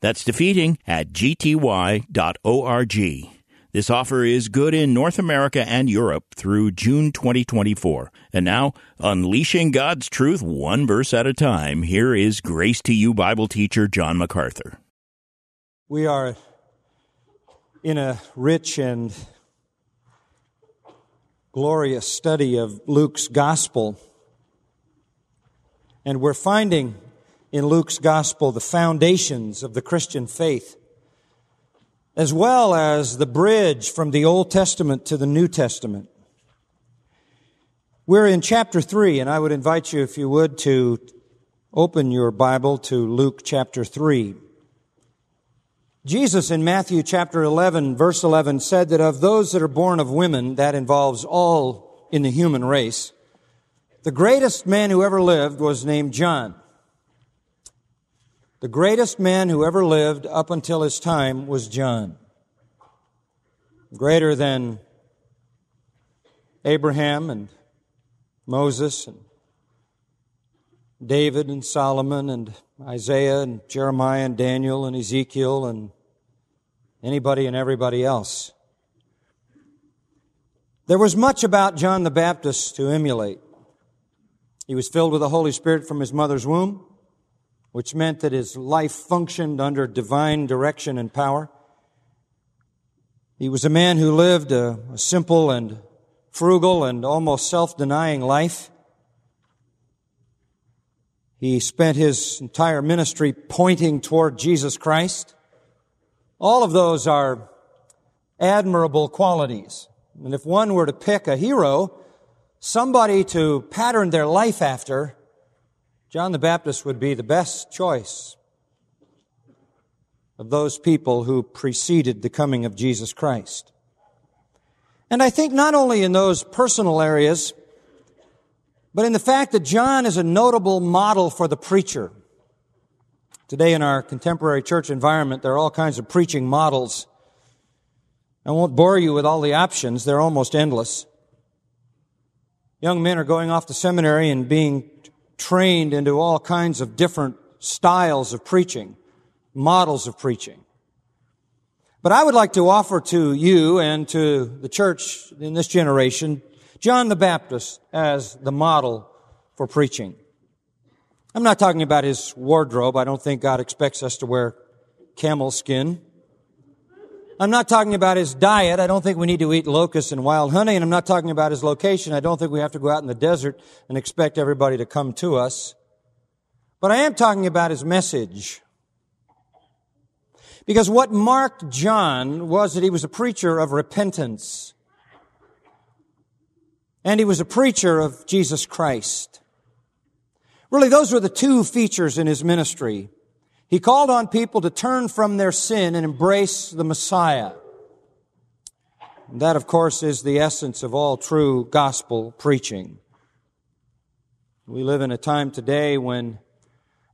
That's defeating at gty.org. This offer is good in North America and Europe through June 2024. And now, unleashing God's truth one verse at a time, here is Grace to You Bible teacher John MacArthur. We are in a rich and glorious study of Luke's gospel. And we're finding in Luke's gospel the foundations of the Christian faith, as well as the bridge from the Old Testament to the New Testament. We're in chapter 3, and I would invite you, if you would, to open your Bible to Luke chapter 3. Jesus in Matthew chapter 11, verse 11, said that of those that are born of women, that involves all in the human race, the greatest man who ever lived was named John. The greatest man who ever lived up until his time was John. Greater than Abraham and Moses and David and Solomon and Isaiah and Jeremiah and Daniel and Ezekiel and anybody and everybody else. There was much about John the Baptist to emulate. He was filled with the Holy Spirit from his mother's womb which meant that his life functioned under divine direction and power. He was a man who lived a, a simple and frugal and almost self-denying life. He spent his entire ministry pointing toward Jesus Christ. All of those are admirable qualities. And if one were to pick a hero, somebody to pattern their life after, John the Baptist would be the best choice of those people who preceded the coming of Jesus Christ. And I think not only in those personal areas, but in the fact that John is a notable model for the preacher. Today in our contemporary church environment, there are all kinds of preaching models. I won't bore you with all the options. They're almost endless. Young men are going off to seminary and being trained into all kinds of different styles of preaching, models of preaching. But I would like to offer to you and to the church in this generation John the Baptist as the model for preaching. I'm not talking about his wardrobe. I don't think God expects us to wear camel skin. I'm not talking about his diet. I don't think we need to eat locusts and wild honey. And I'm not talking about his location. I don't think we have to go out in the desert and expect everybody to come to us. But I am talking about his message. Because what marked John was that he was a preacher of repentance. And he was a preacher of Jesus Christ. Really, those were the two features in his ministry. He called on people to turn from their sin and embrace the Messiah. And that, of course, is the essence of all true gospel preaching. We live in a time today when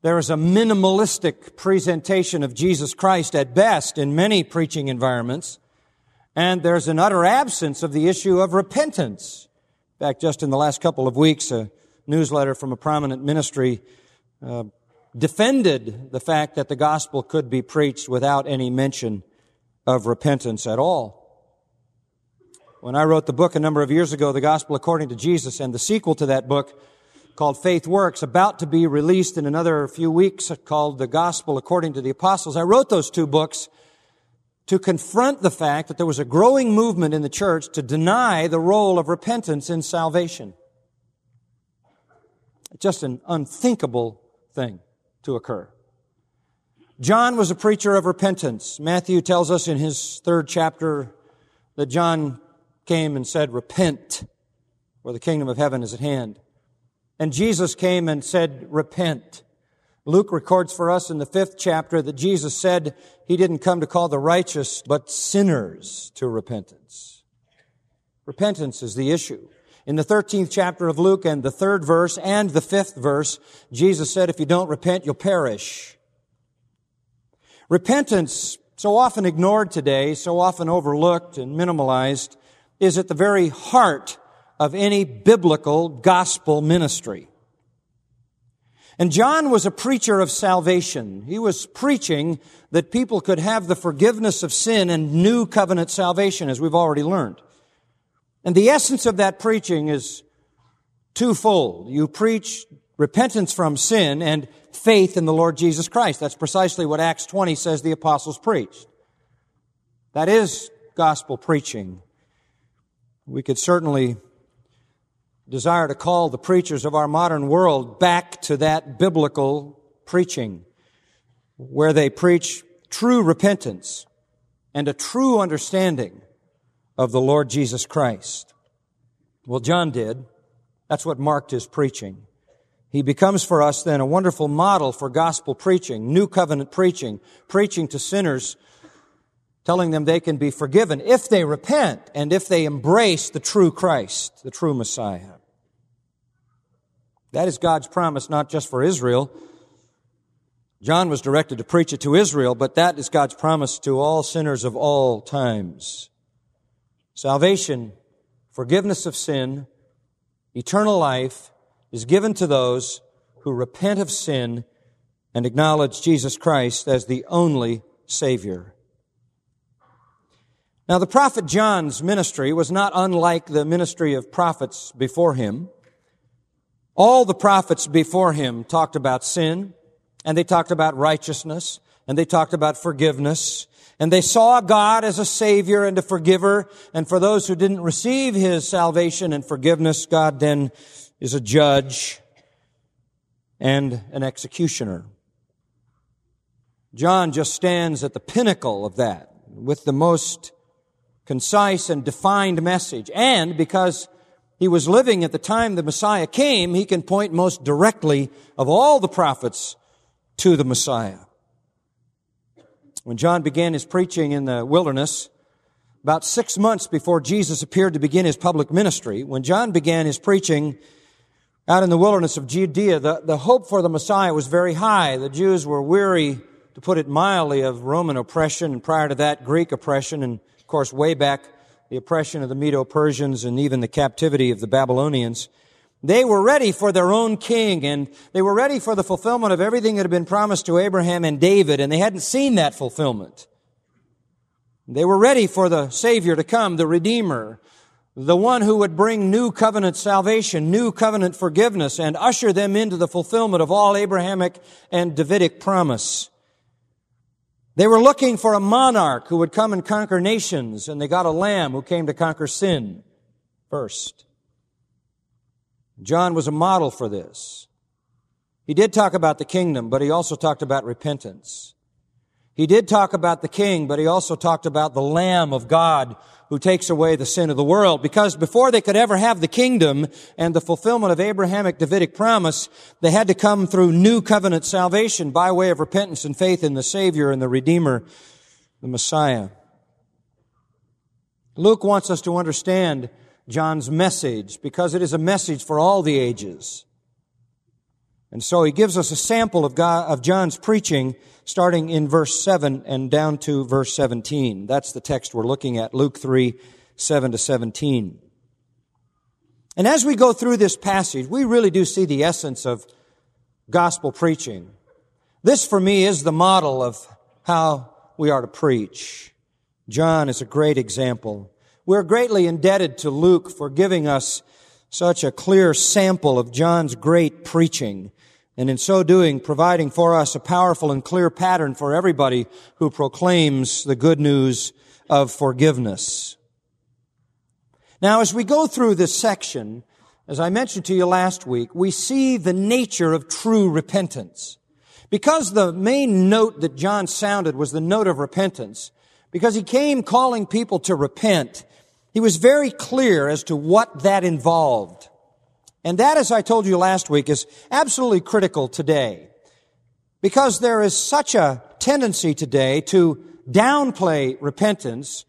there is a minimalistic presentation of Jesus Christ at best in many preaching environments, and there's an utter absence of the issue of repentance. In fact, just in the last couple of weeks, a newsletter from a prominent ministry uh, defended the fact that the gospel could be preached without any mention of repentance at all. When I wrote the book a number of years ago, The Gospel According to Jesus, and the sequel to that book called Faith Works, about to be released in another few weeks called The Gospel According to the Apostles, I wrote those two books to confront the fact that there was a growing movement in the church to deny the role of repentance in salvation. Just an unthinkable thing to occur. John was a preacher of repentance. Matthew tells us in his third chapter that John came and said, repent, for the kingdom of heaven is at hand. And Jesus came and said, repent. Luke records for us in the fifth chapter that Jesus said he didn't come to call the righteous, but sinners to repentance. Repentance is the issue. In the 13th chapter of Luke and the third verse and the fifth verse, Jesus said, if you don't repent, you'll perish. Repentance, so often ignored today, so often overlooked and minimalized, is at the very heart of any biblical gospel ministry. And John was a preacher of salvation. He was preaching that people could have the forgiveness of sin and new covenant salvation, as we've already learned. And the essence of that preaching is twofold. You preach repentance from sin and faith in the Lord Jesus Christ. That's precisely what Acts 20 says the apostles preached. That is gospel preaching. We could certainly desire to call the preachers of our modern world back to that biblical preaching where they preach true repentance and a true understanding of the Lord Jesus Christ. Well, John did. That's what marked his preaching. He becomes for us then a wonderful model for gospel preaching, new covenant preaching, preaching to sinners, telling them they can be forgiven if they repent and if they embrace the true Christ, the true Messiah. That is God's promise not just for Israel. John was directed to preach it to Israel, but that is God's promise to all sinners of all times. Salvation, forgiveness of sin, eternal life is given to those who repent of sin and acknowledge Jesus Christ as the only Savior. Now, the prophet John's ministry was not unlike the ministry of prophets before him. All the prophets before him talked about sin, and they talked about righteousness, and they talked about forgiveness, and they saw God as a savior and a forgiver, and for those who didn't receive his salvation and forgiveness, God then is a judge and an executioner. John just stands at the pinnacle of that with the most concise and defined message. And because he was living at the time the Messiah came, he can point most directly of all the prophets to the Messiah. When John began his preaching in the wilderness, about six months before Jesus appeared to begin his public ministry, when John began his preaching out in the wilderness of Judea, the, the hope for the Messiah was very high. The Jews were weary, to put it mildly, of Roman oppression, and prior to that, Greek oppression, and of course, way back the oppression of the Medo-Persians and even the captivity of the Babylonians. They were ready for their own king and they were ready for the fulfillment of everything that had been promised to Abraham and David and they hadn't seen that fulfillment. They were ready for the Savior to come, the Redeemer, the one who would bring new covenant salvation, new covenant forgiveness and usher them into the fulfillment of all Abrahamic and Davidic promise. They were looking for a monarch who would come and conquer nations, and they got a lamb who came to conquer sin first. John was a model for this. He did talk about the kingdom, but he also talked about repentance. He did talk about the king, but he also talked about the Lamb of God who takes away the sin of the world. Because before they could ever have the kingdom and the fulfillment of Abrahamic Davidic promise, they had to come through new covenant salvation by way of repentance and faith in the Savior and the Redeemer, the Messiah. Luke wants us to understand John's message because it is a message for all the ages. And so he gives us a sample of, God, of John's preaching starting in verse 7 and down to verse 17. That's the text we're looking at, Luke 3, 7 to 17. And as we go through this passage, we really do see the essence of gospel preaching. This for me is the model of how we are to preach. John is a great example. We're greatly indebted to Luke for giving us such a clear sample of John's great preaching and in so doing, providing for us a powerful and clear pattern for everybody who proclaims the good news of forgiveness. Now, as we go through this section, as I mentioned to you last week, we see the nature of true repentance. Because the main note that John sounded was the note of repentance, because he came calling people to repent, he was very clear as to what that involved. And that, as I told you last week, is absolutely critical today. Because there is such a tendency today to downplay repentance,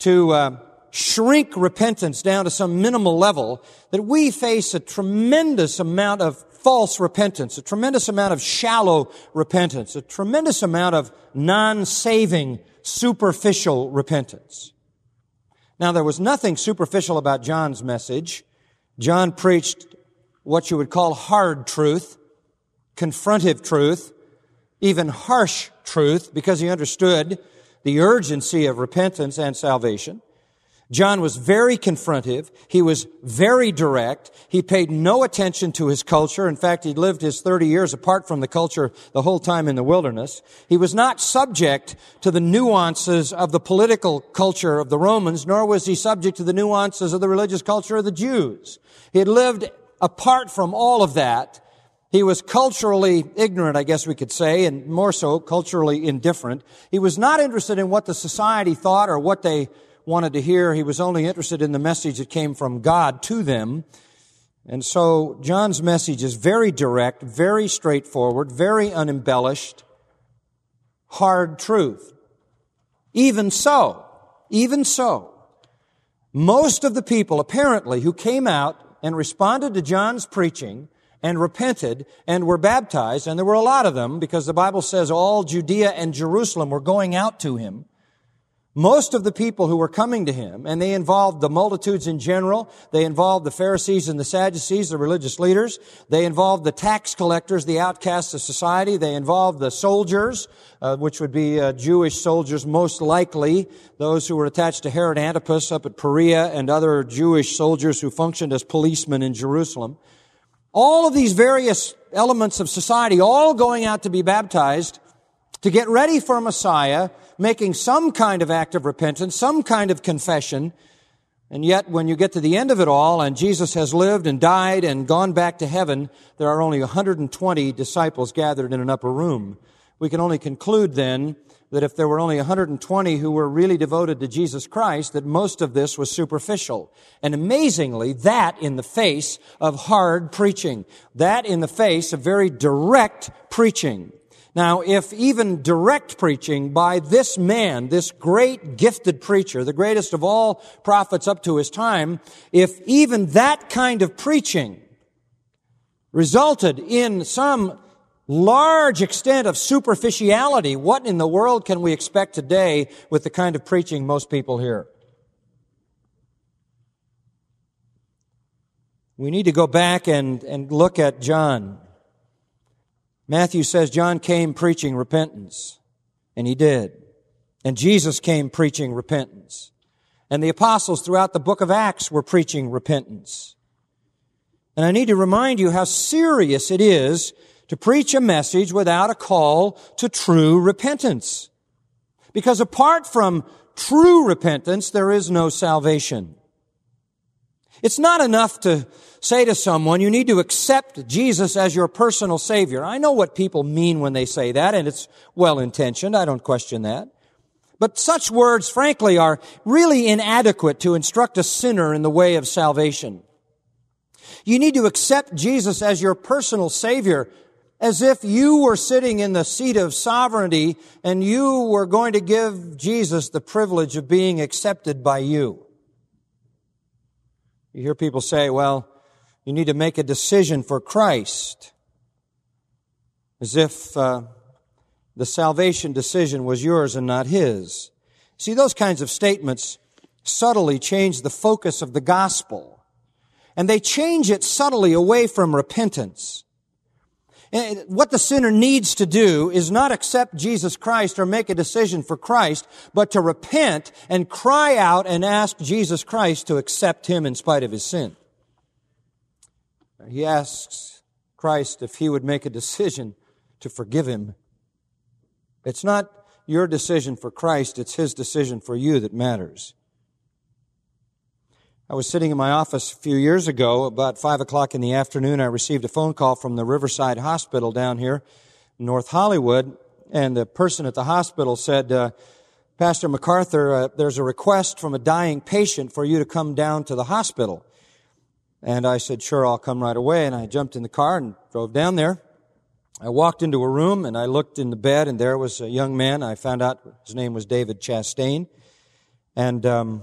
to uh, shrink repentance down to some minimal level, that we face a tremendous amount of false repentance, a tremendous amount of shallow repentance, a tremendous amount of non-saving, superficial repentance. Now, there was nothing superficial about John's message. John preached what you would call hard truth, confrontive truth, even harsh truth, because he understood the urgency of repentance and salvation. John was very confrontive. He was very direct. He paid no attention to his culture. In fact, he lived his 30 years apart from the culture the whole time in the wilderness. He was not subject to the nuances of the political culture of the Romans, nor was he subject to the nuances of the religious culture of the Jews. He had lived apart from all of that. He was culturally ignorant, I guess we could say, and more so culturally indifferent. He was not interested in what the society thought or what they wanted to hear. He was only interested in the message that came from God to them. And so John's message is very direct, very straightforward, very unembellished, hard truth. Even so, even so, most of the people apparently who came out and responded to John's preaching and repented and were baptized, and there were a lot of them because the Bible says all Judea and Jerusalem were going out to him. Most of the people who were coming to him, and they involved the multitudes in general, they involved the Pharisees and the Sadducees, the religious leaders, they involved the tax collectors, the outcasts of society, they involved the soldiers, uh, which would be uh, Jewish soldiers most likely, those who were attached to Herod Antipas up at Perea, and other Jewish soldiers who functioned as policemen in Jerusalem. All of these various elements of society all going out to be baptized to get ready for Messiah, making some kind of act of repentance, some kind of confession. And yet, when you get to the end of it all, and Jesus has lived and died and gone back to heaven, there are only 120 disciples gathered in an upper room. We can only conclude then that if there were only 120 who were really devoted to Jesus Christ, that most of this was superficial. And amazingly, that in the face of hard preaching. That in the face of very direct preaching. Now, if even direct preaching by this man, this great gifted preacher, the greatest of all prophets up to his time, if even that kind of preaching resulted in some large extent of superficiality, what in the world can we expect today with the kind of preaching most people hear? We need to go back and, and look at John. Matthew says John came preaching repentance, and he did. And Jesus came preaching repentance. And the apostles throughout the book of Acts were preaching repentance. And I need to remind you how serious it is to preach a message without a call to true repentance. Because apart from true repentance, there is no salvation. It's not enough to say to someone, you need to accept Jesus as your personal Savior. I know what people mean when they say that, and it's well intentioned. I don't question that. But such words, frankly, are really inadequate to instruct a sinner in the way of salvation. You need to accept Jesus as your personal Savior, as if you were sitting in the seat of sovereignty and you were going to give Jesus the privilege of being accepted by you. You hear people say, well, you need to make a decision for Christ. As if uh, the salvation decision was yours and not his. See, those kinds of statements subtly change the focus of the gospel. And they change it subtly away from repentance. And what the sinner needs to do is not accept Jesus Christ or make a decision for Christ, but to repent and cry out and ask Jesus Christ to accept him in spite of his sin he asks Christ if he would make a decision to forgive him. It's not your decision for Christ, it's his decision for you that matters. I was sitting in my office a few years ago, about five o'clock in the afternoon. I received a phone call from the Riverside Hospital down here, North Hollywood, and the person at the hospital said, uh, Pastor MacArthur, uh, there's a request from a dying patient for you to come down to the hospital. And I said, sure, I'll come right away. And I jumped in the car and drove down there. I walked into a room and I looked in the bed and there was a young man. I found out his name was David Chastain. And um,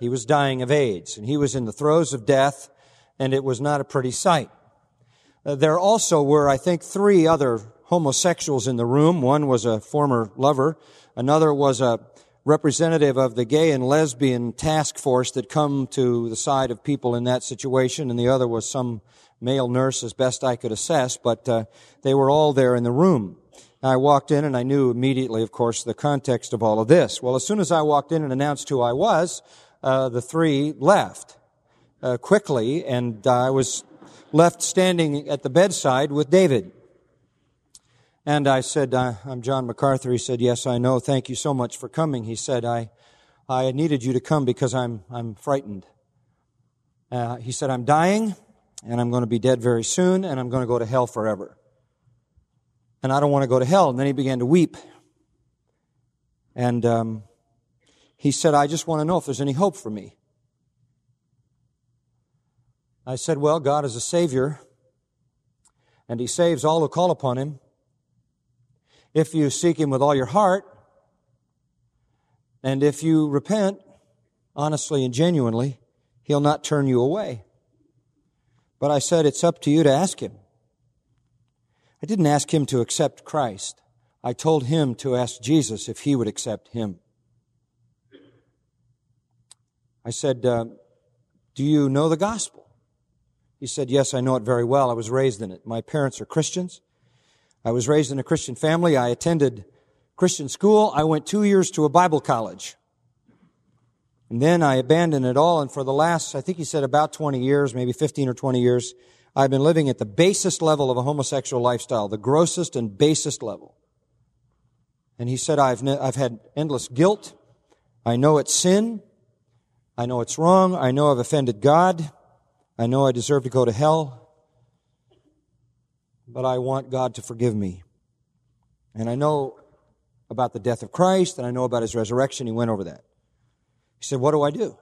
he was dying of AIDS and he was in the throes of death and it was not a pretty sight. Uh, there also were, I think, three other homosexuals in the room. One was a former lover. Another was a representative of the gay and lesbian task force that come to the side of people in that situation. And the other was some male nurse as best I could assess, but uh, they were all there in the room. I walked in and I knew immediately, of course, the context of all of this. Well, as soon as I walked in and announced who I was, uh, the three left uh, quickly, and I was left standing at the bedside with David. And I said, I'm John MacArthur. He said, Yes, I know. Thank you so much for coming. He said, I, I needed you to come because I'm, I'm frightened. Uh, he said, I'm dying and I'm going to be dead very soon, and I'm going to go to hell forever. And I don't want to go to hell. And then he began to weep. And um, he said, I just want to know if there's any hope for me. I said, Well, God is a Savior, and He saves all who call upon Him. If you seek Him with all your heart, and if you repent honestly and genuinely, He'll not turn you away. But I said, it's up to you to ask him. I didn't ask him to accept Christ. I told him to ask Jesus if he would accept him. I said, uh, Do you know the gospel? He said, Yes, I know it very well. I was raised in it. My parents are Christians. I was raised in a Christian family. I attended Christian school. I went two years to a Bible college. And then I abandoned it all. And for the last, I think he said about 20 years, maybe 15 or 20 years, I've been living at the basest level of a homosexual lifestyle, the grossest and basest level. And he said, I've, I've had endless guilt. I know it's sin. I know it's wrong. I know I've offended God. I know I deserve to go to hell. But I want God to forgive me. And I know about the death of Christ and I know about his resurrection. He went over that. He said, What do I do?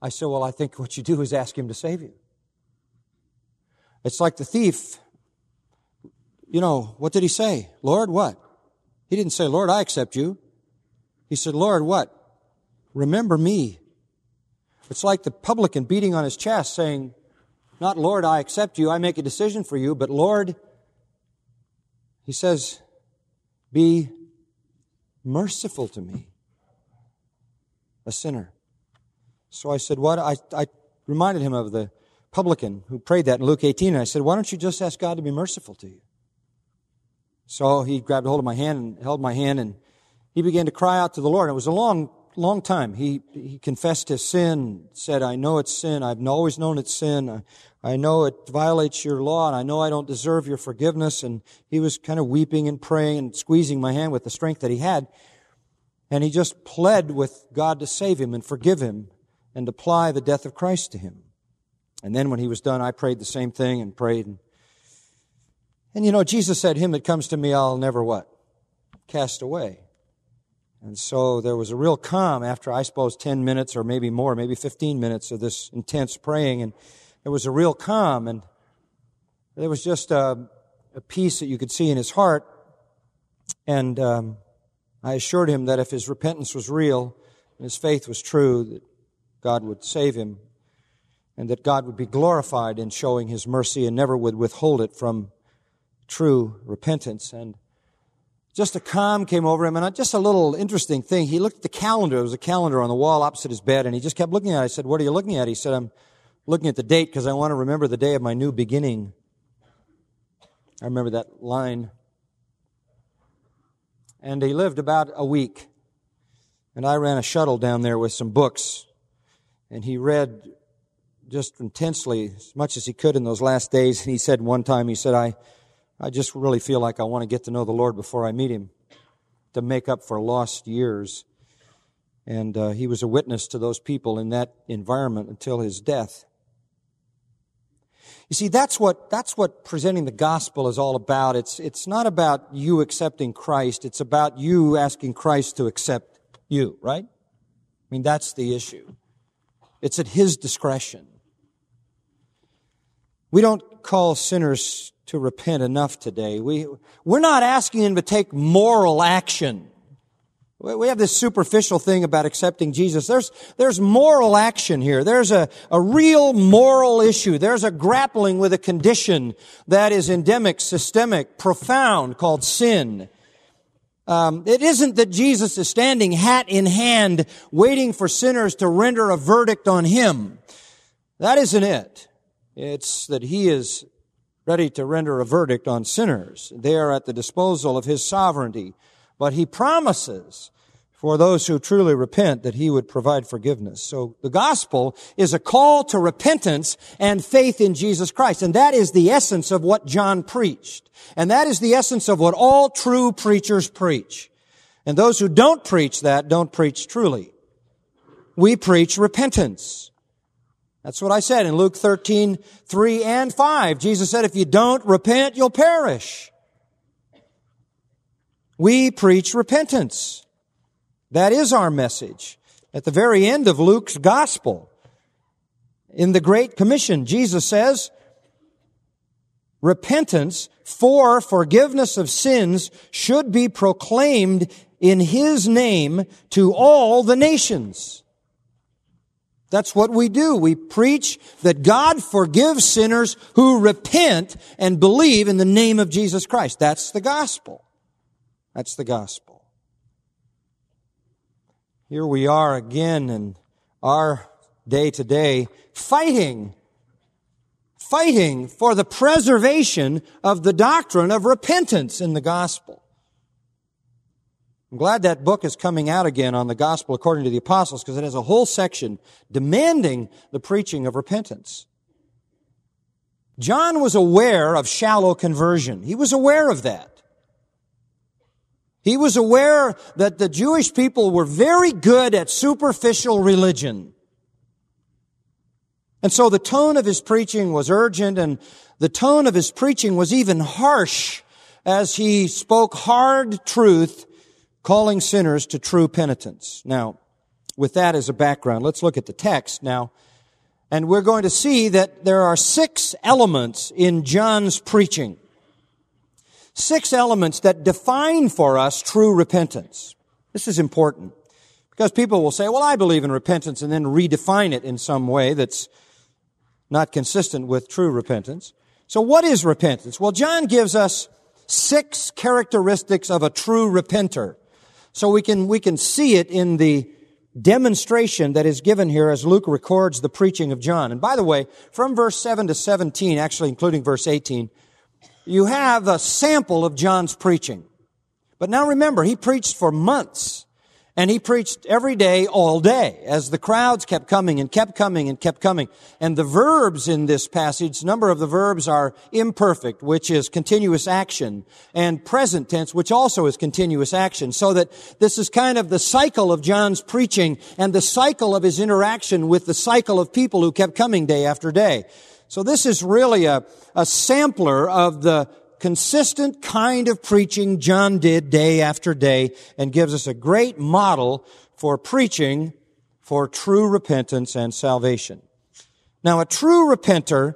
I said, Well, I think what you do is ask him to save you. It's like the thief. You know, what did he say? Lord, what? He didn't say, Lord, I accept you. He said, Lord, what? Remember me. It's like the publican beating on his chest saying, Not, Lord, I accept you. I make a decision for you, but Lord, he says, Be merciful to me a sinner. So I said, what? I, I reminded him of the publican who prayed that in Luke 18. And I said, why don't you just ask God to be merciful to you? So he grabbed hold of my hand and held my hand and he began to cry out to the Lord. It was a long, long time. He, he confessed his sin, said, I know it's sin. I've always known it's sin. I, I know it violates your law and I know I don't deserve your forgiveness. And he was kind of weeping and praying and squeezing my hand with the strength that he had. And he just pled with God to save him and forgive him and apply the death of Christ to him. And then when he was done, I prayed the same thing and prayed. And, and you know, Jesus said, Him that comes to me, I'll never what? Cast away. And so there was a real calm after, I suppose, 10 minutes or maybe more, maybe 15 minutes of this intense praying. And there was a real calm. And there was just a, a peace that you could see in his heart. And um, I assured him that if his repentance was real and his faith was true, that God would save him and that God would be glorified in showing his mercy and never would withhold it from true repentance. And just a calm came over him and just a little interesting thing. He looked at the calendar. There was a calendar on the wall opposite his bed and he just kept looking at it. I said, what are you looking at? He said, I'm looking at the date because I want to remember the day of my new beginning. I remember that line and he lived about a week. And I ran a shuttle down there with some books, and he read just intensely as much as he could in those last days. And he said one time, he said, I, I just really feel like I want to get to know the Lord before I meet him to make up for lost years. And uh, he was a witness to those people in that environment until his death. You see, that's what, that's what presenting the gospel is all about. It's, it's not about you accepting Christ. It's about you asking Christ to accept you, right? I mean, that's the issue. It's at His discretion. We don't call sinners to repent enough today. We, we're not asking them to take moral action. We have this superficial thing about accepting Jesus. There's, there's moral action here. There's a, a real moral issue. There's a grappling with a condition that is endemic, systemic, profound, called sin. Um, it isn't that Jesus is standing hat in hand waiting for sinners to render a verdict on him. That isn't it. It's that he is ready to render a verdict on sinners. They are at the disposal of his sovereignty. But he promises for those who truly repent that he would provide forgiveness. So the gospel is a call to repentance and faith in Jesus Christ. And that is the essence of what John preached. And that is the essence of what all true preachers preach. And those who don't preach that don't preach truly. We preach repentance. That's what I said in Luke 13, 3 and 5. Jesus said, if you don't repent, you'll perish. We preach repentance. That is our message. At the very end of Luke's gospel, in the Great Commission, Jesus says, repentance for forgiveness of sins should be proclaimed in His name to all the nations. That's what we do. We preach that God forgives sinners who repent and believe in the name of Jesus Christ. That's the gospel. That's the gospel. Here we are again in our day to day fighting, fighting for the preservation of the doctrine of repentance in the gospel. I'm glad that book is coming out again on the gospel according to the apostles because it has a whole section demanding the preaching of repentance. John was aware of shallow conversion. He was aware of that. He was aware that the Jewish people were very good at superficial religion. And so the tone of his preaching was urgent and the tone of his preaching was even harsh as he spoke hard truth, calling sinners to true penitence. Now, with that as a background, let's look at the text now. And we're going to see that there are six elements in John's preaching six elements that define for us true repentance. This is important because people will say, well, I believe in repentance and then redefine it in some way that's not consistent with true repentance. So what is repentance? Well, John gives us six characteristics of a true repenter. So we can, we can see it in the demonstration that is given here as Luke records the preaching of John. And by the way, from verse 7 to 17, actually including verse 18, you have a sample of John's preaching. But now remember, he preached for months. And he preached every day, all day, as the crowds kept coming and kept coming and kept coming. And the verbs in this passage, number of the verbs are imperfect, which is continuous action, and present tense, which also is continuous action. So that this is kind of the cycle of John's preaching and the cycle of his interaction with the cycle of people who kept coming day after day. So this is really a, a sampler of the consistent kind of preaching John did day after day and gives us a great model for preaching for true repentance and salvation. Now, a true repenter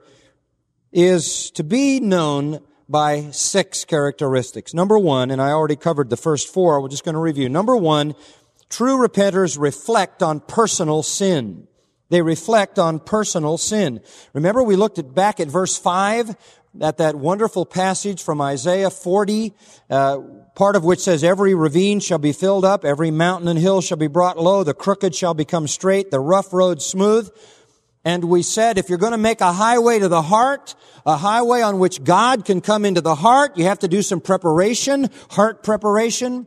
is to be known by six characteristics. Number one, and I already covered the first four, we're just going to review. Number one, true repenters reflect on personal sin. They reflect on personal sin. Remember we looked at back at verse 5 at that wonderful passage from Isaiah 40, uh, part of which says, Every ravine shall be filled up, every mountain and hill shall be brought low, the crooked shall become straight, the rough road smooth. And we said, if you're going to make a highway to the heart, a highway on which God can come into the heart, you have to do some preparation, heart preparation.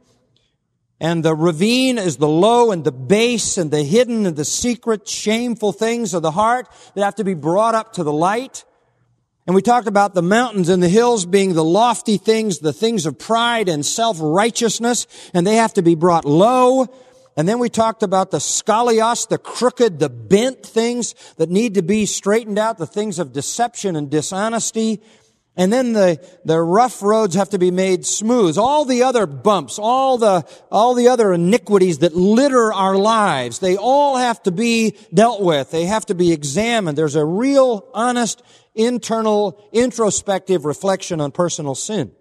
And the ravine is the low and the base and the hidden and the secret shameful things of the heart that have to be brought up to the light. And we talked about the mountains and the hills being the lofty things, the things of pride and self-righteousness, and they have to be brought low. And then we talked about the scolios, the crooked, the bent things that need to be straightened out, the things of deception and dishonesty. And then the, the rough roads have to be made smooth. All the other bumps, all the, all the other iniquities that litter our lives, they all have to be dealt with. They have to be examined. There's a real, honest, internal, introspective reflection on personal sin.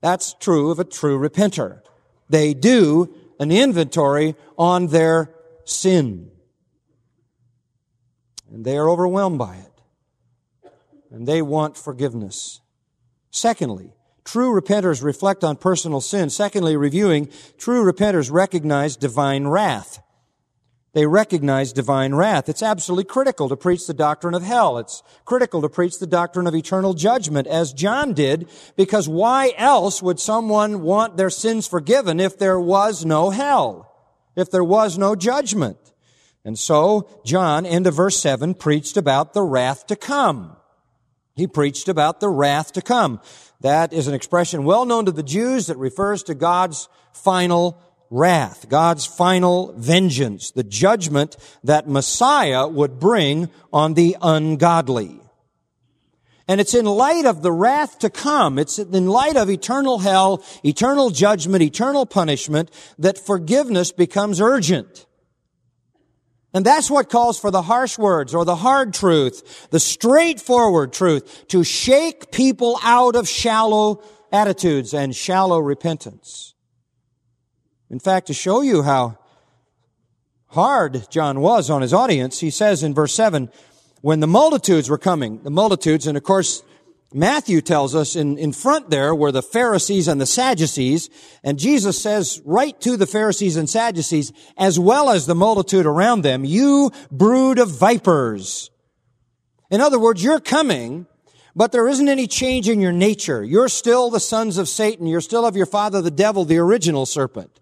That's true of a true repenter. They do an inventory on their sin. And they are overwhelmed by it and they want forgiveness. Secondly, true repenters reflect on personal sin. Secondly, reviewing, true repenters recognize divine wrath. They recognize divine wrath. It's absolutely critical to preach the doctrine of hell. It's critical to preach the doctrine of eternal judgment, as John did, because why else would someone want their sins forgiven if there was no hell? If there was no judgment? And so, John, of verse 7, preached about the wrath to come. He preached about the wrath to come. That is an expression well known to the Jews that refers to God's final wrath, God's final vengeance, the judgment that Messiah would bring on the ungodly. And it's in light of the wrath to come, it's in light of eternal hell, eternal judgment, eternal punishment, that forgiveness becomes urgent. And that's what calls for the harsh words or the hard truth, the straightforward truth, to shake people out of shallow attitudes and shallow repentance. In fact, to show you how hard John was on his audience, he says in verse 7, when the multitudes were coming, the multitudes, and of course, Matthew tells us in, in front there were the Pharisees and the Sadducees, and Jesus says right to the Pharisees and Sadducees, as well as the multitude around them, you brood of vipers. In other words, you're coming, but there isn't any change in your nature. You're still the sons of Satan. You're still of your father, the devil, the original serpent.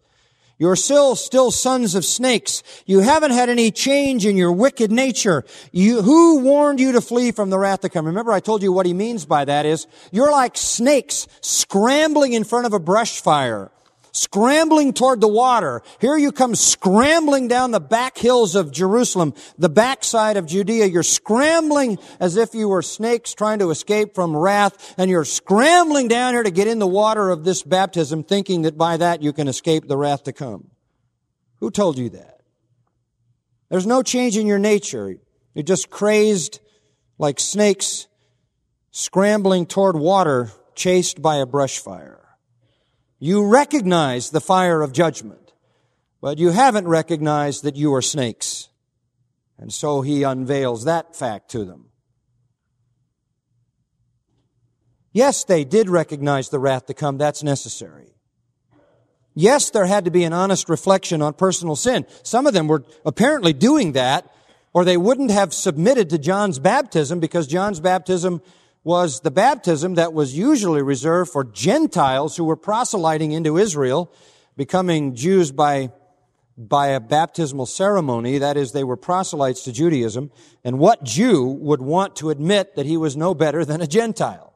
You're still, still sons of snakes. You haven't had any change in your wicked nature. You, who warned you to flee from the wrath to come? Remember I told you what he means by that is, you're like snakes scrambling in front of a brush fire scrambling toward the water. Here you come scrambling down the back hills of Jerusalem, the backside of Judea. You're scrambling as if you were snakes trying to escape from wrath, and you're scrambling down here to get in the water of this baptism, thinking that by that you can escape the wrath to come. Who told you that? There's no change in your nature. You're just crazed like snakes scrambling toward water chased by a brush fire. You recognize the fire of judgment, but you haven't recognized that you are snakes. And so he unveils that fact to them. Yes, they did recognize the wrath to come. That's necessary. Yes, there had to be an honest reflection on personal sin. Some of them were apparently doing that, or they wouldn't have submitted to John's baptism because John's baptism was the baptism that was usually reserved for Gentiles who were proselyting into Israel, becoming Jews by, by a baptismal ceremony. That is, they were proselytes to Judaism. And what Jew would want to admit that he was no better than a Gentile?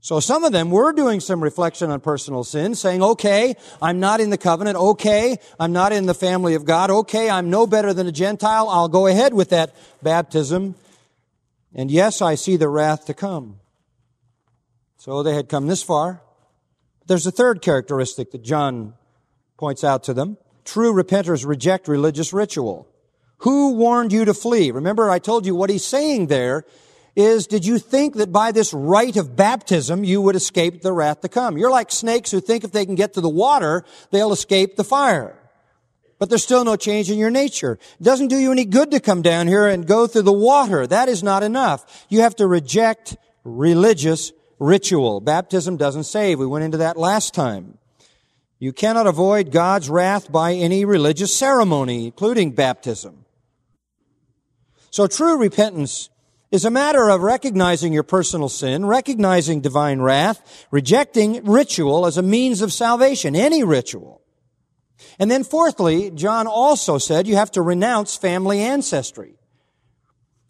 So some of them were doing some reflection on personal sin, saying, okay, I'm not in the covenant. Okay, I'm not in the family of God. Okay, I'm no better than a Gentile. I'll go ahead with that baptism. And yes, I see the wrath to come. So they had come this far. There's a third characteristic that John points out to them. True repenters reject religious ritual. Who warned you to flee? Remember, I told you what he's saying there is, did you think that by this rite of baptism you would escape the wrath to come? You're like snakes who think if they can get to the water, they'll escape the fire but there's still no change in your nature. It doesn't do you any good to come down here and go through the water. That is not enough. You have to reject religious ritual. Baptism doesn't save. We went into that last time. You cannot avoid God's wrath by any religious ceremony, including baptism. So true repentance is a matter of recognizing your personal sin, recognizing divine wrath, rejecting ritual as a means of salvation, any ritual. And then fourthly, John also said you have to renounce family ancestry.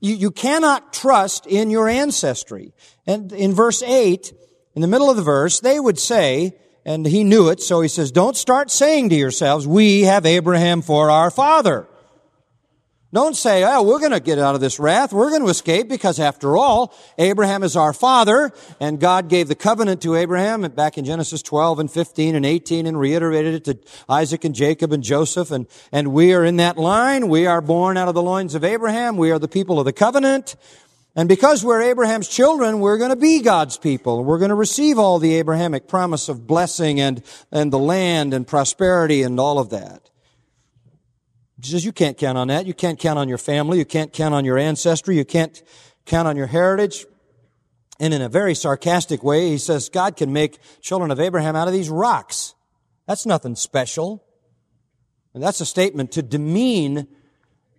You, you cannot trust in your ancestry. And in verse 8, in the middle of the verse, they would say, and he knew it, so he says, don't start saying to yourselves, we have Abraham for our father. Don't say, oh, we're going to get out of this wrath. We're going to escape because after all, Abraham is our father and God gave the covenant to Abraham back in Genesis 12 and 15 and 18 and reiterated it to Isaac and Jacob and Joseph and, and we are in that line. We are born out of the loins of Abraham. We are the people of the covenant. And because we're Abraham's children, we're going to be God's people. We're going to receive all the Abrahamic promise of blessing and, and the land and prosperity and all of that. He says, you can't count on that. You can't count on your family. You can't count on your ancestry. You can't count on your heritage. And in a very sarcastic way, he says, God can make children of Abraham out of these rocks. That's nothing special. And that's a statement to demean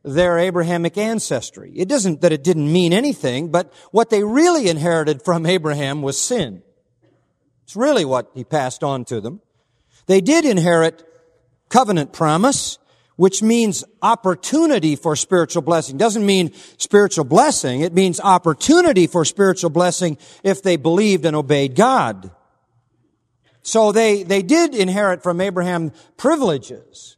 their Abrahamic ancestry. It doesn't that it didn't mean anything, but what they really inherited from Abraham was sin. It's really what he passed on to them. They did inherit covenant promise, which means opportunity for spiritual blessing. Doesn't mean spiritual blessing. It means opportunity for spiritual blessing if they believed and obeyed God. So they, they did inherit from Abraham privileges.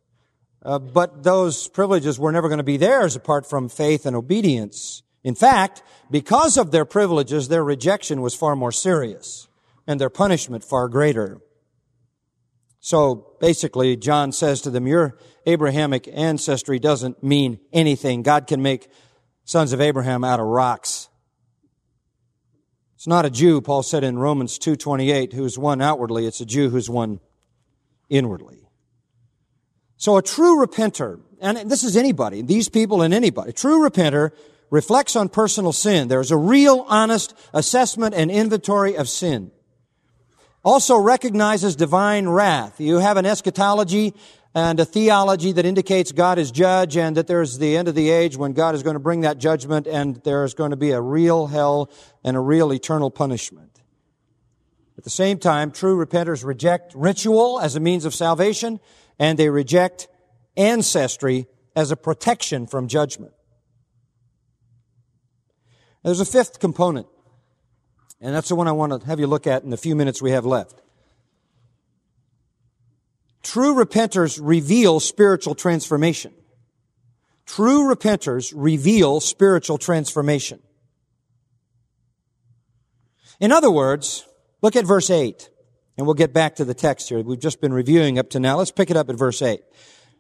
Uh, but those privileges were never going to be theirs apart from faith and obedience. In fact, because of their privileges, their rejection was far more serious and their punishment far greater. So basically, John says to them, your Abrahamic ancestry doesn't mean anything. God can make sons of Abraham out of rocks. It's not a Jew, Paul said in Romans 2.28, who's one outwardly. It's a Jew who's one inwardly. So a true repenter, and this is anybody, these people and anybody, true repenter reflects on personal sin. There's a real honest assessment and inventory of sin also recognizes divine wrath. You have an eschatology and a theology that indicates God is judge and that there's the end of the age when God is going to bring that judgment and there's going to be a real hell and a real eternal punishment. At the same time, true repenters reject ritual as a means of salvation and they reject ancestry as a protection from judgment. There's a fifth component and that's the one I want to have you look at in the few minutes we have left. True repenters reveal spiritual transformation. True repenters reveal spiritual transformation. In other words, look at verse 8, and we'll get back to the text here. We've just been reviewing up to now. Let's pick it up at verse 8.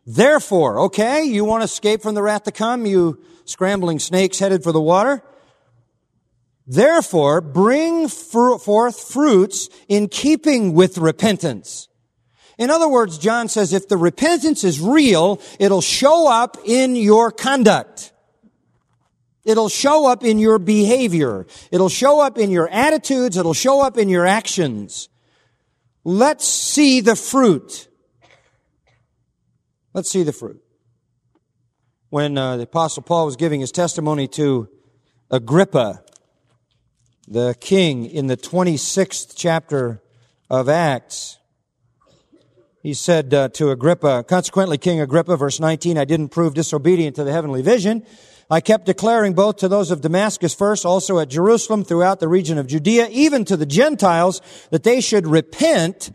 Therefore, okay, you want to escape from the wrath to come, you scrambling snakes headed for the water? Therefore, bring forth fruits in keeping with repentance. In other words, John says if the repentance is real, it'll show up in your conduct. It'll show up in your behavior. It'll show up in your attitudes. It'll show up in your actions. Let's see the fruit. Let's see the fruit. When uh, the apostle Paul was giving his testimony to Agrippa, the king in the 26th chapter of Acts. He said uh, to Agrippa, consequently, King Agrippa, verse 19, I didn't prove disobedient to the heavenly vision. I kept declaring both to those of Damascus first, also at Jerusalem, throughout the region of Judea, even to the Gentiles, that they should repent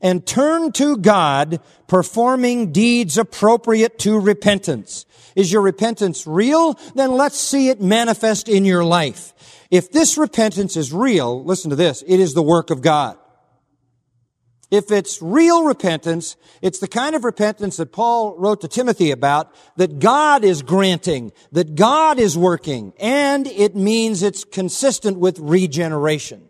and turn to God, performing deeds appropriate to repentance. Is your repentance real? Then let's see it manifest in your life. If this repentance is real, listen to this, it is the work of God. If it's real repentance, it's the kind of repentance that Paul wrote to Timothy about, that God is granting, that God is working, and it means it's consistent with regeneration.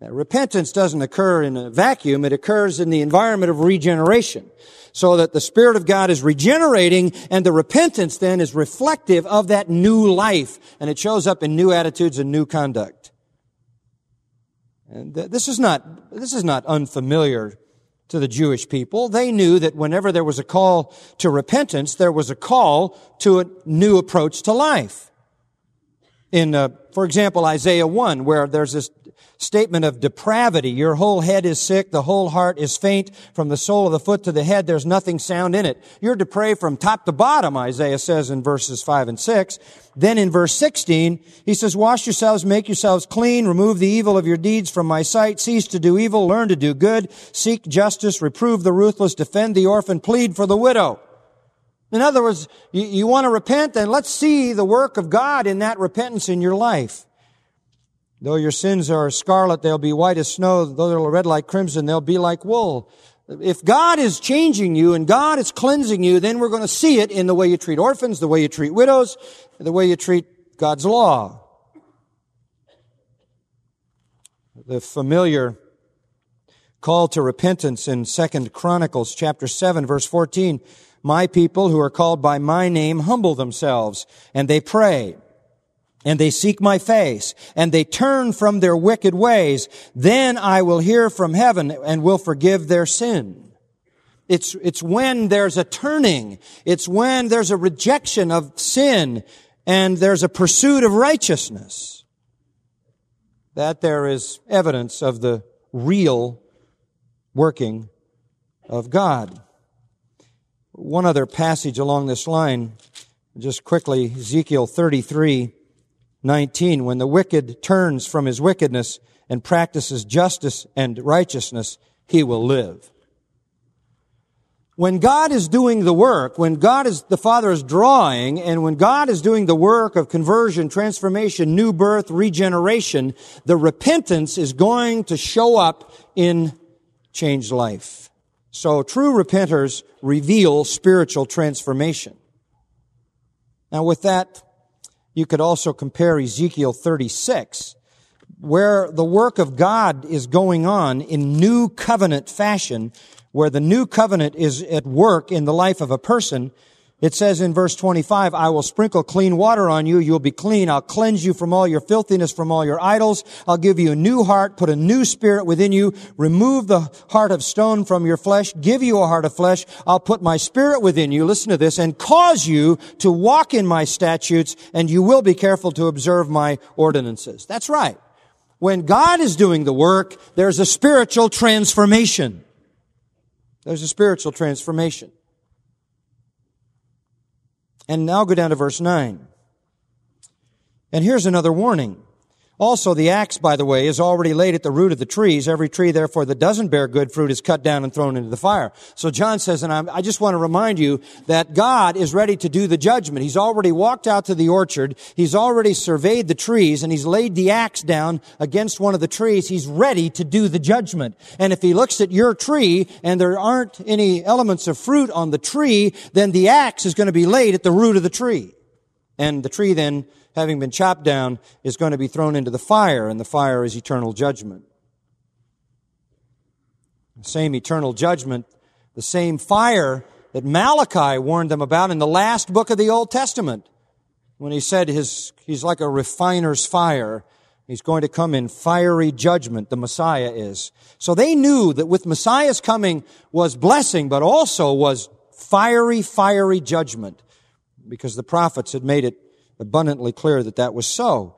Now, repentance doesn't occur in a vacuum, it occurs in the environment of regeneration so that the Spirit of God is regenerating and the repentance then is reflective of that new life and it shows up in new attitudes and new conduct. And this is not, this is not unfamiliar to the Jewish people. They knew that whenever there was a call to repentance, there was a call to a new approach to life. In, uh, for example, Isaiah 1, where there's this statement of depravity. Your whole head is sick. The whole heart is faint. From the sole of the foot to the head, there's nothing sound in it. You're depraved from top to bottom, Isaiah says in verses 5 and 6. Then in verse 16, he says, wash yourselves, make yourselves clean, remove the evil of your deeds from my sight, cease to do evil, learn to do good, seek justice, reprove the ruthless, defend the orphan, plead for the widow. In other words, you, you want to repent, then let's see the work of God in that repentance in your life. Though your sins are scarlet, they'll be white as snow. Though they're red like crimson, they'll be like wool. If God is changing you and God is cleansing you, then we're going to see it in the way you treat orphans, the way you treat widows, the way you treat God's law. The familiar call to repentance in Second Chronicles chapter 7 verse 14 my people who are called by my name humble themselves and they pray and they seek my face and they turn from their wicked ways. Then I will hear from heaven and will forgive their sin. It's, it's when there's a turning. It's when there's a rejection of sin and there's a pursuit of righteousness that there is evidence of the real working of God. One other passage along this line, just quickly, Ezekiel 33, 19. When the wicked turns from his wickedness and practices justice and righteousness, he will live. When God is doing the work, when God is, the Father is drawing, and when God is doing the work of conversion, transformation, new birth, regeneration, the repentance is going to show up in changed life. So true repenters reveal spiritual transformation. Now with that, you could also compare Ezekiel 36, where the work of God is going on in new covenant fashion, where the new covenant is at work in the life of a person, it says in verse 25, I will sprinkle clean water on you. You'll be clean. I'll cleanse you from all your filthiness, from all your idols. I'll give you a new heart, put a new spirit within you, remove the heart of stone from your flesh, give you a heart of flesh. I'll put my spirit within you. Listen to this and cause you to walk in my statutes and you will be careful to observe my ordinances. That's right. When God is doing the work, there's a spiritual transformation. There's a spiritual transformation. And now go down to verse 9. And here's another warning. Also, the axe, by the way, is already laid at the root of the trees. Every tree, therefore, that doesn't bear good fruit is cut down and thrown into the fire. So John says, and I'm, i just want to remind you that God is ready to do the judgment. He's already walked out to the orchard. He's already surveyed the trees and he's laid the axe down against one of the trees. He's ready to do the judgment. And if he looks at your tree and there aren't any elements of fruit on the tree, then the axe is going to be laid at the root of the tree. And the tree then having been chopped down, is going to be thrown into the fire, and the fire is eternal judgment. The same eternal judgment, the same fire that Malachi warned them about in the last book of the Old Testament, when he said his, he's like a refiner's fire. He's going to come in fiery judgment, the Messiah is. So they knew that with Messiah's coming was blessing, but also was fiery, fiery judgment, because the prophets had made it abundantly clear that that was so.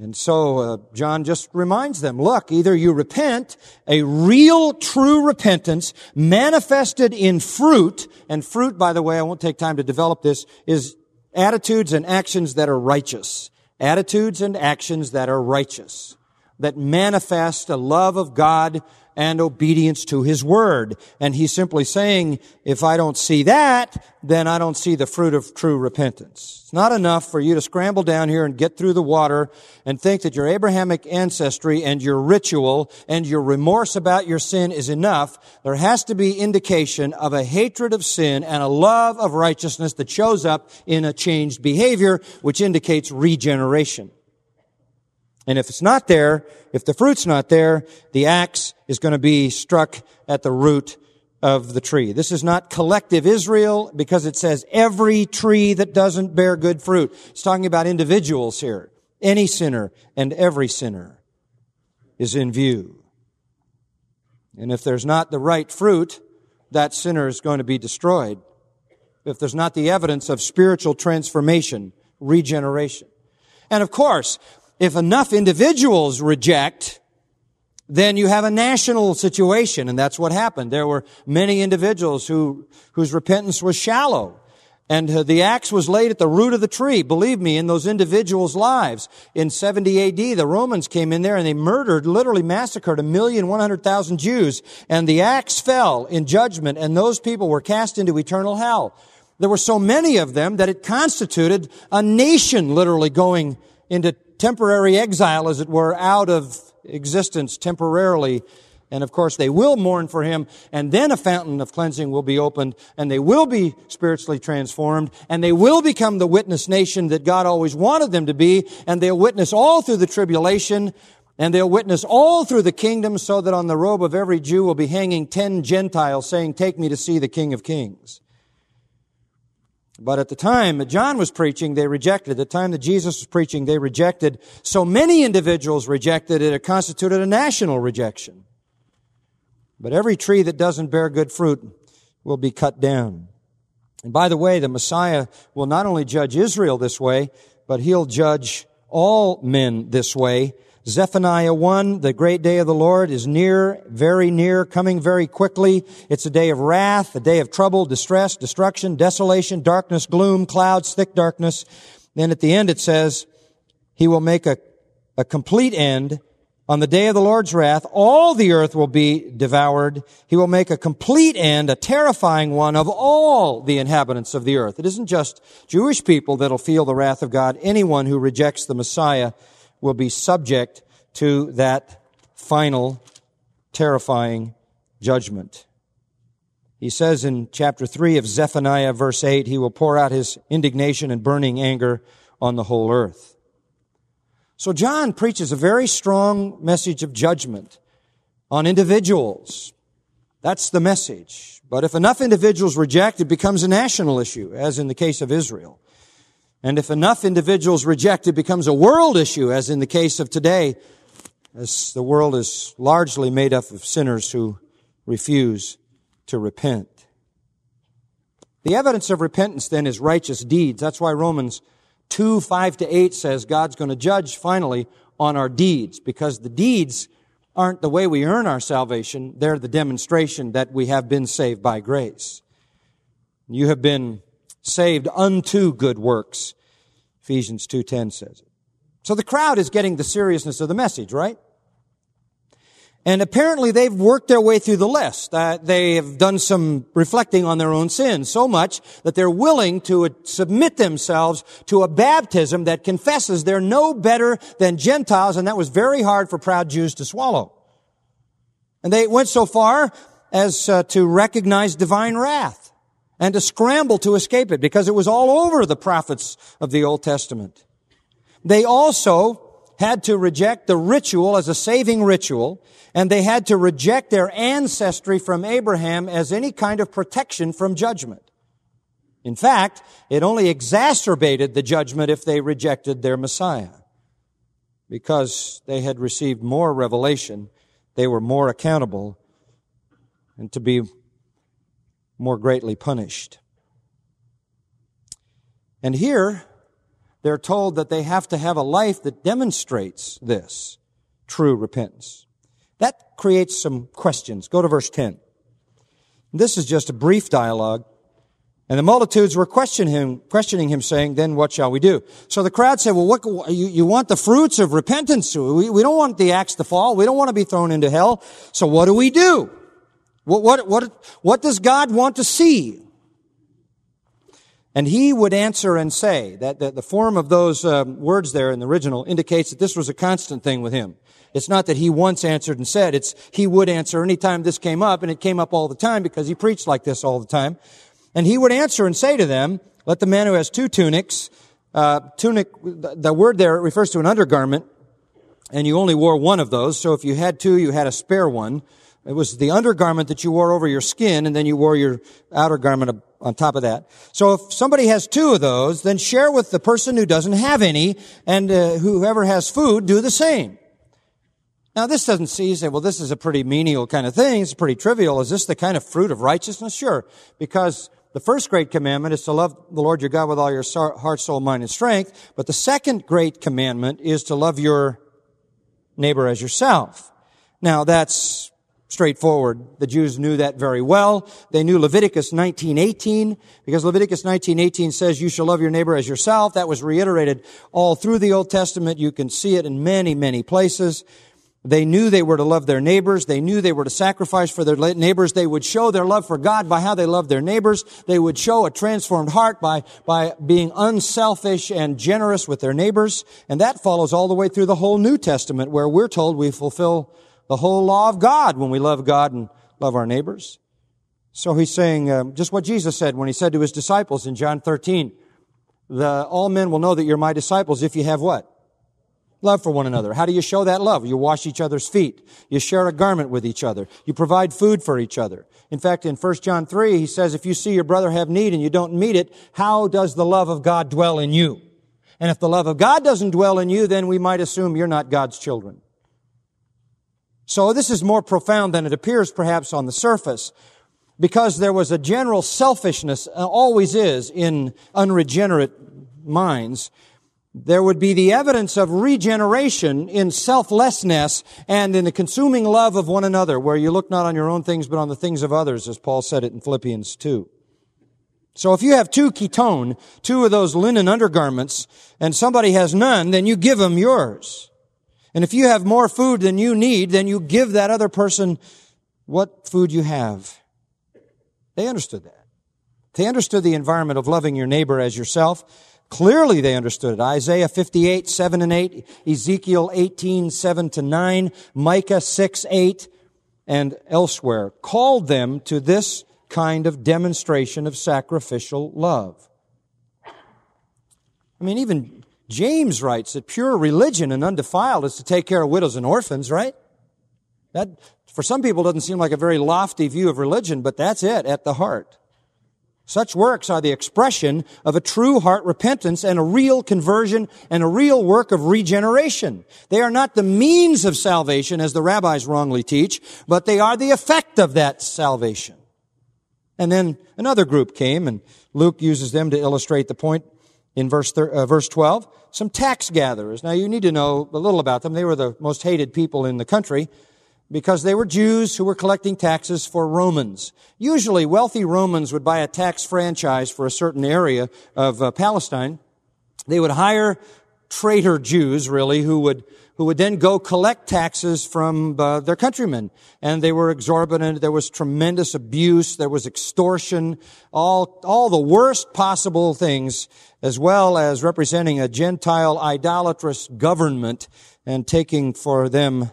And so uh, John just reminds them, look, either you repent, a real true repentance manifested in fruit, and fruit, by the way, I won't take time to develop this, is attitudes and actions that are righteous. Attitudes and actions that are righteous. That manifest a love of God and obedience to His Word. And He's simply saying, if I don't see that, then I don't see the fruit of true repentance. It's not enough for you to scramble down here and get through the water and think that your Abrahamic ancestry and your ritual and your remorse about your sin is enough. There has to be indication of a hatred of sin and a love of righteousness that shows up in a changed behavior, which indicates regeneration. And if it's not there, if the fruit's not there, the axe is going to be struck at the root of the tree. This is not collective Israel because it says every tree that doesn't bear good fruit. It's talking about individuals here. Any sinner and every sinner is in view. And if there's not the right fruit, that sinner is going to be destroyed. If there's not the evidence of spiritual transformation, regeneration. And of course, if enough individuals reject, then you have a national situation, and that's what happened. There were many individuals who, whose repentance was shallow. And uh, the axe was laid at the root of the tree, believe me, in those individuals' lives. In 70 AD, the Romans came in there and they murdered, literally massacred a million one hundred thousand Jews. And the axe fell in judgment, and those people were cast into eternal hell. There were so many of them that it constituted a nation literally going into temporary exile, as it were, out of existence temporarily. And of course, they will mourn for him, and then a fountain of cleansing will be opened, and they will be spiritually transformed, and they will become the witness nation that God always wanted them to be, and they'll witness all through the tribulation, and they'll witness all through the kingdom, so that on the robe of every Jew will be hanging ten Gentiles saying, Take me to see the King of Kings. But at the time that John was preaching, they rejected. At the time that Jesus was preaching, they rejected. So many individuals rejected it, it constituted a national rejection. But every tree that doesn't bear good fruit will be cut down. And by the way, the Messiah will not only judge Israel this way, but he'll judge all men this way. Zephaniah 1, the great day of the Lord is near, very near, coming very quickly. It's a day of wrath, a day of trouble, distress, destruction, desolation, darkness, gloom, clouds, thick darkness. Then at the end it says, He will make a, a complete end on the day of the Lord's wrath, all the earth will be devoured. He will make a complete end, a terrifying one of all the inhabitants of the earth. It isn't just Jewish people that'll feel the wrath of God. Anyone who rejects the Messiah will be subject to that final terrifying judgment. He says in chapter 3 of Zephaniah verse 8, he will pour out his indignation and burning anger on the whole earth. So John preaches a very strong message of judgment on individuals. That's the message. But if enough individuals reject, it becomes a national issue, as in the case of Israel. And if enough individuals reject, it becomes a world issue, as in the case of today, as the world is largely made up of sinners who refuse to repent. The evidence of repentance then is righteous deeds. That's why Romans 2, 5 to 8 says God's going to judge finally on our deeds because the deeds aren't the way we earn our salvation. They're the demonstration that we have been saved by grace. You have been saved unto good works. Ephesians 2.10 says it. So the crowd is getting the seriousness of the message, right? And apparently they've worked their way through the list. Uh, they have done some reflecting on their own sins so much that they're willing to submit themselves to a baptism that confesses they're no better than Gentiles, and that was very hard for proud Jews to swallow. And they went so far as uh, to recognize divine wrath and to scramble to escape it because it was all over the prophets of the Old Testament. They also had to reject the ritual as a saving ritual, and they had to reject their ancestry from Abraham as any kind of protection from judgment. In fact, it only exacerbated the judgment if they rejected their Messiah. Because they had received more revelation, they were more accountable and to be more greatly punished. And here, they're told that they have to have a life that demonstrates this true repentance. That creates some questions. Go to verse 10. This is just a brief dialogue. And the multitudes were questioning him, questioning him, saying, then what shall we do? So the crowd said, well, what, you, you want the fruits of repentance. We, we don't want the axe to fall. We don't want to be thrown into hell. So what do we do? What, what, what, what does God want to see? And he would answer and say that, that the form of those um, words there in the original indicates that this was a constant thing with him. It's not that he once answered and said, it's he would answer anytime this came up, and it came up all the time because he preached like this all the time. And he would answer and say to them, let the man who has two tunics, uh, tunic, the word there refers to an undergarment, and you only wore one of those, so if you had two, you had a spare one. It was the undergarment that you wore over your skin, and then you wore your outer garment on top of that. So if somebody has two of those, then share with the person who doesn't have any, and uh, whoever has food, do the same. Now this doesn't see, you say, well, this is a pretty menial kind of thing. It's pretty trivial. Is this the kind of fruit of righteousness? Sure. Because the first great commandment is to love the Lord your God with all your heart, soul, mind, and strength. But the second great commandment is to love your neighbor as yourself. Now that's straightforward. The Jews knew that very well. They knew Leviticus 19:18 because Leviticus 19:18 says you shall love your neighbor as yourself. That was reiterated all through the Old Testament. You can see it in many, many places. They knew they were to love their neighbors. They knew they were to sacrifice for their neighbors. They would show their love for God by how they loved their neighbors. They would show a transformed heart by, by being unselfish and generous with their neighbors. And that follows all the way through the whole New Testament where we're told we fulfill the whole law of God when we love God and love our neighbors. So he's saying uh, just what Jesus said when he said to his disciples in John 13, the, all men will know that you're my disciples if you have what? Love for one another. How do you show that love? You wash each other's feet. You share a garment with each other. You provide food for each other. In fact, in 1 John 3, he says, if you see your brother have need and you don't meet it, how does the love of God dwell in you? And if the love of God doesn't dwell in you, then we might assume you're not God's children. So this is more profound than it appears perhaps on the surface because there was a general selfishness, uh, always is in unregenerate minds there would be the evidence of regeneration in selflessness and in the consuming love of one another, where you look not on your own things, but on the things of others, as Paul said it in Philippians 2. So if you have two chiton, two of those linen undergarments, and somebody has none, then you give them yours. And if you have more food than you need, then you give that other person what food you have. They understood that. They understood the environment of loving your neighbor as yourself. Clearly they understood it. Isaiah 58, 7 and 8, Ezekiel 18, 7 to 9, Micah 6, 8, and elsewhere called them to this kind of demonstration of sacrificial love. I mean, even James writes that pure religion and undefiled is to take care of widows and orphans, right? That, for some people, doesn't seem like a very lofty view of religion, but that's it at the heart. Such works are the expression of a true heart repentance and a real conversion and a real work of regeneration. They are not the means of salvation as the rabbis wrongly teach, but they are the effect of that salvation. And then another group came and Luke uses them to illustrate the point in verse, uh, verse 12. Some tax gatherers. Now you need to know a little about them. They were the most hated people in the country because they were Jews who were collecting taxes for Romans. Usually, wealthy Romans would buy a tax franchise for a certain area of uh, Palestine. They would hire traitor Jews, really, who would who would then go collect taxes from uh, their countrymen, and they were exorbitant. There was tremendous abuse. There was extortion. All all the worst possible things, as well as representing a Gentile idolatrous government and taking for them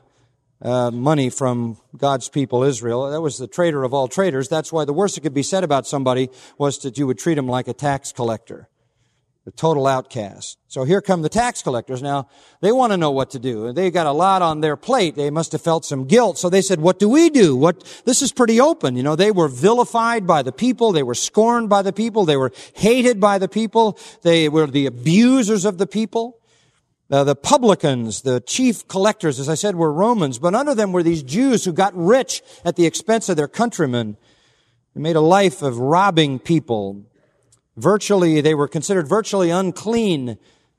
uh, money from God's people, Israel. That was the traitor of all traitors. That's why the worst that could be said about somebody was that you would treat him like a tax collector, a total outcast. So here come the tax collectors. Now, they want to know what to do. They got a lot on their plate. They must have felt some guilt. So they said, what do we do? What, this is pretty open. You know, they were vilified by the people. They were scorned by the people. They were hated by the people. They were the abusers of the people. The publicans, the chief collectors, as I said, were Romans, but under them were these Jews who got rich at the expense of their countrymen. They made a life of robbing people. Virtually, they were considered virtually unclean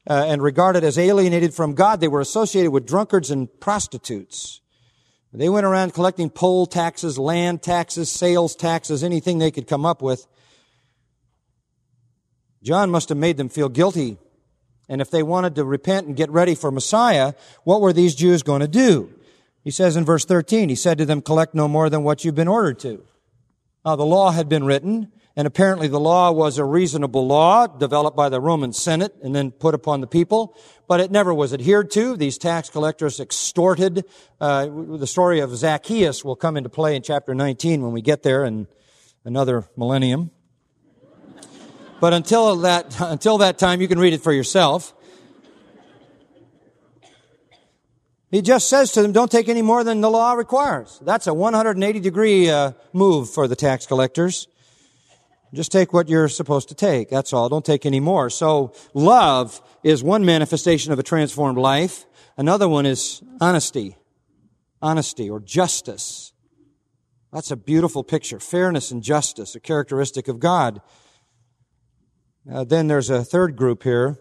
uh, and regarded as alienated from God. They were associated with drunkards and prostitutes. They went around collecting poll taxes, land taxes, sales taxes, anything they could come up with. John must have made them feel guilty and if they wanted to repent and get ready for Messiah, what were these Jews going to do? He says in verse 13, he said to them, collect no more than what you've been ordered to. Now the law had been written, and apparently the law was a reasonable law developed by the Roman Senate and then put upon the people, but it never was adhered to. These tax collectors extorted. Uh, the story of Zacchaeus will come into play in chapter 19 when we get there in another millennium. But until that, until that time, you can read it for yourself. He just says to them, don't take any more than the law requires. That's a 180 degree uh, move for the tax collectors. Just take what you're supposed to take. That's all. Don't take any more. So love is one manifestation of a transformed life. Another one is honesty. Honesty or justice. That's a beautiful picture. Fairness and justice, a characteristic of God. Uh, then there's a third group here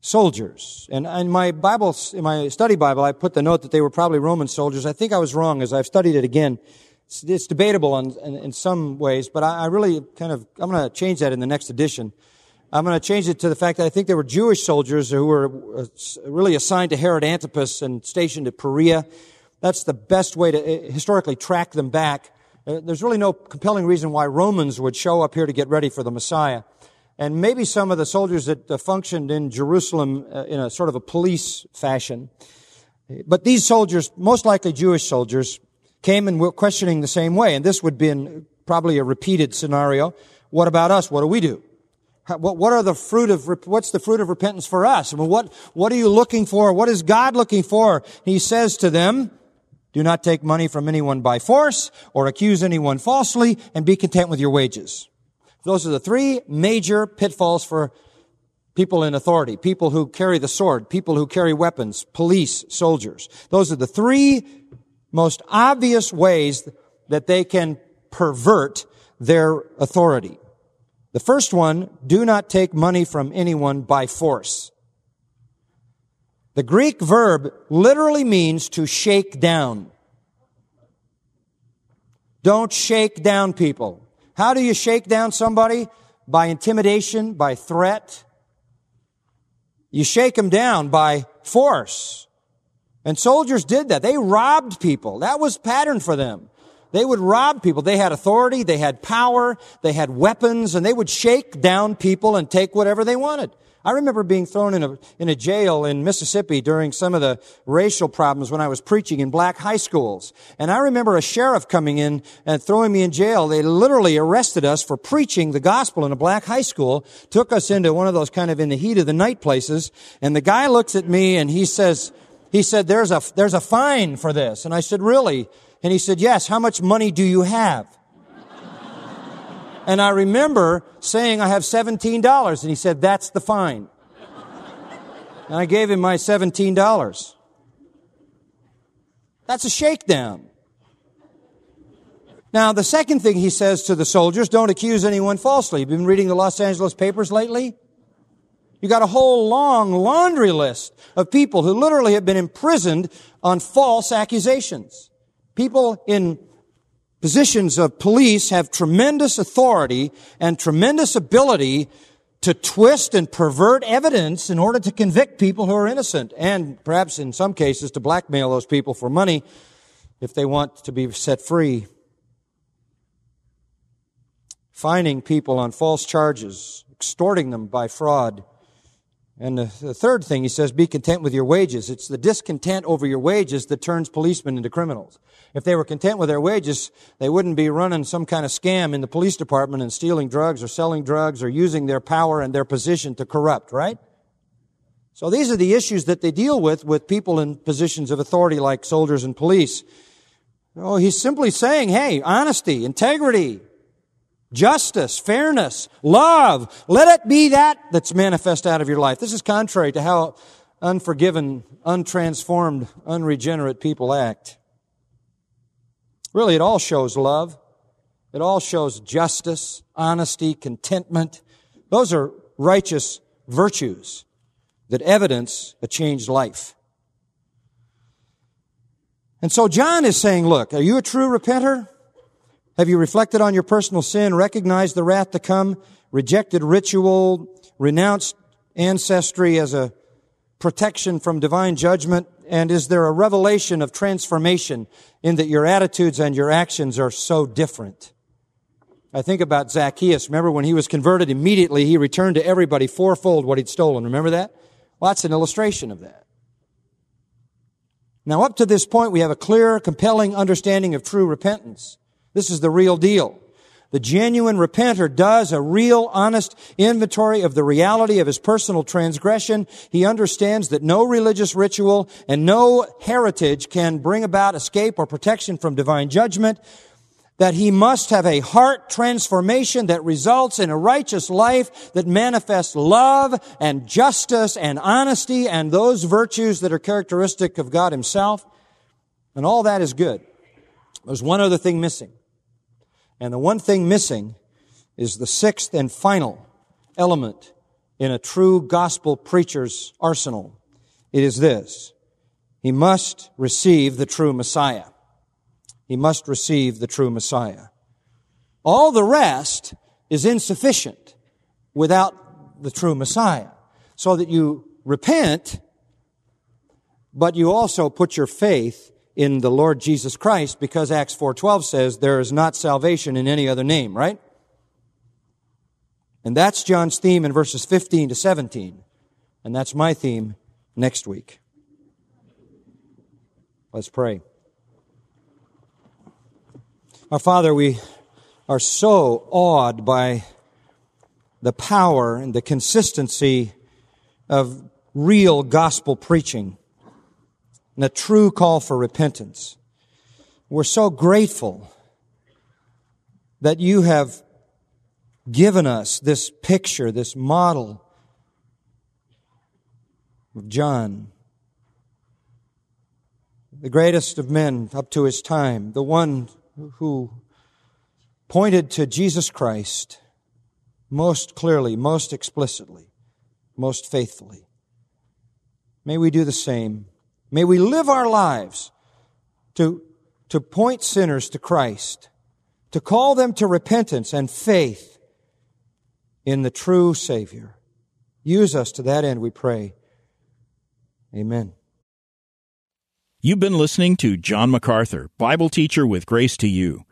soldiers. And in my Bible, in my study Bible, I put the note that they were probably Roman soldiers. I think I was wrong as I've studied it again. It's, it's debatable in, in, in, some ways, but I, I, really kind of, I'm going to change that in the next edition. I'm going to change it to the fact that I think there were Jewish soldiers who were uh, really assigned to Herod Antipas and stationed at Perea. That's the best way to uh, historically track them back. Uh, there's really no compelling reason why Romans would show up here to get ready for the Messiah. And maybe some of the soldiers that uh, functioned in Jerusalem in a sort of a police fashion. But these soldiers, most likely Jewish soldiers, came and were questioning the same way. And this would be probably a repeated scenario. What about us? What do we do? What, what are the fruit of, what's the fruit of repentance for us? I mean, what, what are you looking for? What is God looking for? He says to them, do not take money from anyone by force or accuse anyone falsely and be content with your wages. Those are the three major pitfalls for people in authority, people who carry the sword, people who carry weapons, police, soldiers. Those are the three most obvious ways that they can pervert their authority. The first one, do not take money from anyone by force. The Greek verb literally means to shake down. Don't shake down people. How do you shake down somebody? By intimidation, by threat. You shake them down by force. And soldiers did that. They robbed people. That was pattern for them. They would rob people. They had authority, they had power, they had weapons, and they would shake down people and take whatever they wanted. I remember being thrown in a, in a jail in Mississippi during some of the racial problems when I was preaching in black high schools. And I remember a sheriff coming in and throwing me in jail. They literally arrested us for preaching the gospel in a black high school, took us into one of those kind of in the heat of the night places. And the guy looks at me and he says, he said, there's a, there's a fine for this. And I said, really? And he said, yes, how much money do you have? And I remember saying, I have $17. And he said, that's the fine. And I gave him my $17. That's a shakedown. Now, the second thing he says to the soldiers, don't accuse anyone falsely. You've been reading the Los Angeles papers lately? You got a whole long laundry list of people who literally have been imprisoned on false accusations. People in positions of police have tremendous authority and tremendous ability to twist and pervert evidence in order to convict people who are innocent and perhaps in some cases to blackmail those people for money if they want to be set free. Fining people on false charges, extorting them by fraud. And the, the third thing he says, be content with your wages. It's the discontent over your wages that turns policemen into criminals. If they were content with their wages, they wouldn't be running some kind of scam in the police department and stealing drugs or selling drugs or using their power and their position to corrupt, right? So these are the issues that they deal with with people in positions of authority like soldiers and police. Oh, he's simply saying, hey, honesty, integrity, justice, fairness, love. Let it be that that's manifest out of your life. This is contrary to how unforgiven, untransformed, unregenerate people act. Really, it all shows love. It all shows justice, honesty, contentment. Those are righteous virtues that evidence a changed life. And so John is saying, look, are you a true repenter? Have you reflected on your personal sin, recognized the wrath to come, rejected ritual, renounced ancestry as a protection from divine judgment? And is there a revelation of transformation in that your attitudes and your actions are so different? I think about Zacchaeus. Remember when he was converted, immediately he returned to everybody fourfold what he'd stolen. Remember that? Well, that's an illustration of that. Now, up to this point, we have a clear, compelling understanding of true repentance. This is the real deal. The genuine repenter does a real honest inventory of the reality of his personal transgression. He understands that no religious ritual and no heritage can bring about escape or protection from divine judgment. That he must have a heart transformation that results in a righteous life that manifests love and justice and honesty and those virtues that are characteristic of God himself. And all that is good. There's one other thing missing. And the one thing missing is the sixth and final element in a true gospel preacher's arsenal. It is this. He must receive the true Messiah. He must receive the true Messiah. All the rest is insufficient without the true Messiah. So that you repent, but you also put your faith in the Lord Jesus Christ because Acts 4:12 says there is not salvation in any other name, right? And that's John's theme in verses 15 to 17. And that's my theme next week. Let's pray. Our Father, we are so awed by the power and the consistency of real gospel preaching and a true call for repentance. We're so grateful that you have given us this picture, this model of John, the greatest of men up to his time, the one who pointed to Jesus Christ most clearly, most explicitly, most faithfully. May we do the same. May we live our lives to, to point sinners to Christ, to call them to repentance and faith in the true Savior. Use us to that end, we pray. Amen. You've been listening to John MacArthur, Bible teacher with Grace to You.